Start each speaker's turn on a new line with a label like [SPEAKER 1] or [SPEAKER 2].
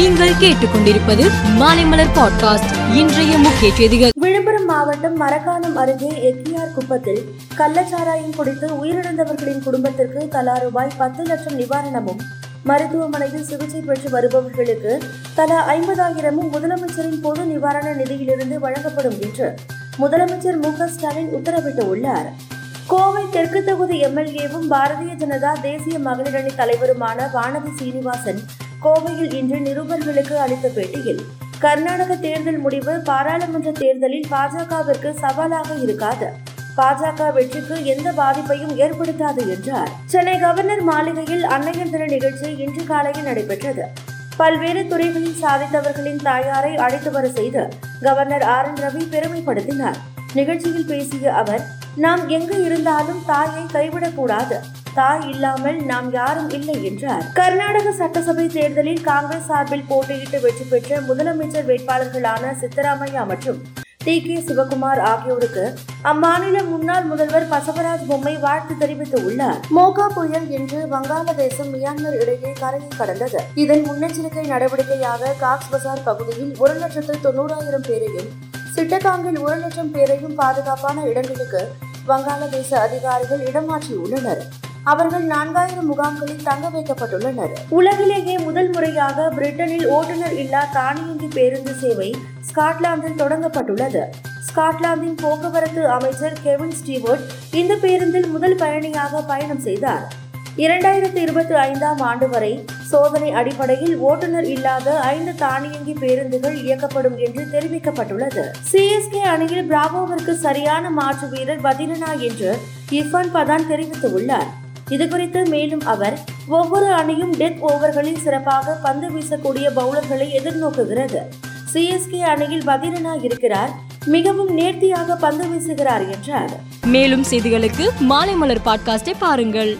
[SPEAKER 1] நீங்கள் கேட்டுக்கொண்டிருப்பது மாலைமலர் பாட்காஸ்ட். இன்றைய முக்கிய செய்திகள்.
[SPEAKER 2] விழுப்புரம் மாவட்டம் மரக்காணம் அருகே எக்கியார் குப்பத்தில் கள்ளச்சாராயம் குடித்து உயிரிழந்தவர்களின் குடும்பத்திற்கு தலா ரூபாய் பத்து லட்சம் நிவாரணமும் மருத்துவமனையில் சிகிச்சை பெற்று வருபவர்களுக்கு தலா ஐம்பதாயிரமும் முதலமைச்சரின் பொது நிவாரண நிதியிலிருந்து வழங்கப்படும் என்று முதலமைச்சர் மு க ஸ்டாலின் உத்தரவிட்டுள்ளார். கோவை தெற்கு தொகுதி எம்எல்ஏவும் பாரதிய ஜனதா தேசிய மகளிரணி தலைவருமான வானதி சீனிவாசன் கோவையில் இன்று நிருபர்களுக்கு அளித்த பேட்டியில் கர்நாடக தேர்தல் முடிவு பாராளுமன்ற தேர்தலில் பாஜகவிற்கு சவாலாக இருக்காது. பாஜக வெற்றிக்கு எந்த பாதிப்பையும் ஏற்படுத்தாது என்றார். சென்னை கவர்னர் மாளிகையில் அன்னையர் தின நிகழ்ச்சி இன்று காலையில் நடைபெற்றது. பல்வேறு துறைகளில் சாதித்தவர்களின் தாயாரை அழைத்து வர செய்து கவர்னர் ஆர் என் ரவி பெருமைப்படுத்தினார். நிகழ்ச்சியில் பேசிய அவர் நாம் எங்கு இருந்தாலும் தாயை கைவிடக்கூடாது. தாய் இல்லாமல் நாம் யாரும் இல்லை என்றார். கர்நாடக சட்டசபை தேர்தலில் காங்கிரஸ் சார்பில் போட்டியிட்டு வெற்றி பெற்ற முதலமைச்சர் வேட்பாளர்களான சித்தராமையா மற்றும் டி கே சிவகுமார் ஆகியோருக்கு அம்மாநில முன்னாள் முதல்வர் பசவராஜ் பொம்மை வாழ்த்து தெரிவித்துள்ளார் மோகா புயல் இன்று வங்காளதேசம் மியான்மர் இடையே கரையை கடந்தது. இதன் முன்னெச்சரிக்கை நடவடிக்கையாக காக்ஸ் பசார் பகுதியில் ஒரு லட்சத்து தொண்ணூறாயிரம் பேரையும் சிட்டகாங்கில் ஒரு லட்சம் பேரையும் பாதுகாப்பான இடங்களுக்கு வங்காளதேச அதிகாரிகள் இடமாற்றியுள்ளனர். அவர்கள் நான்காயிரம் முகாம்களில் தங்க வைக்கப்பட்டுள்ளனர். உலகிலேயே முதல் முறையாக பிரிட்டனில் ஓட்டுநர் இல்லா தானியங்கி பேருந்து சேவை ஸ்காட்லாந்தில் தொடங்கப்பட்டுள்ளது. ஸ்காட்லாந்தின் போக்குவரத்து அமைச்சர் கெவின் ஸ்டீவர்ட் இந்த பேருந்தில் முதல் பயணியாக பயணம் செய்தார். இரண்டாயிரத்தி இருபத்தி ஐந்தாம் ஆண்டு வரை சோதனை அடிப்படையில் ஓட்டுநர் இல்லாத ஐந்து தானியங்கி பேருந்துகள் இயக்கப்படும் என்று தெரிவிக்கப்பட்டுள்ளது. சிஎஸ்கே அணியில் பிராவோவிற்கு சரியான மாற்று வீரர் பதிலனா என்று இர்ஃபான் பதான் தெரிவித்துள்ளார். இதுகுறித்து மேலும் அவர் ஒவ்வொரு அணியும் டெத் ஓவர்களில் சிறப்பாக பந்து வீசக்கூடிய பவுலர்களை எதிர்நோக்குகிறது. சிஎஸ்கே அணியில் பதிலனா இருக்கிறார் மிகவும் நேர்த்தியாக பந்து வீசுகிறார் என்றார்.
[SPEAKER 1] மேலும் செய்திகளுக்கு மாலைமலர் பாட்காஸ்டை பாருங்கள்.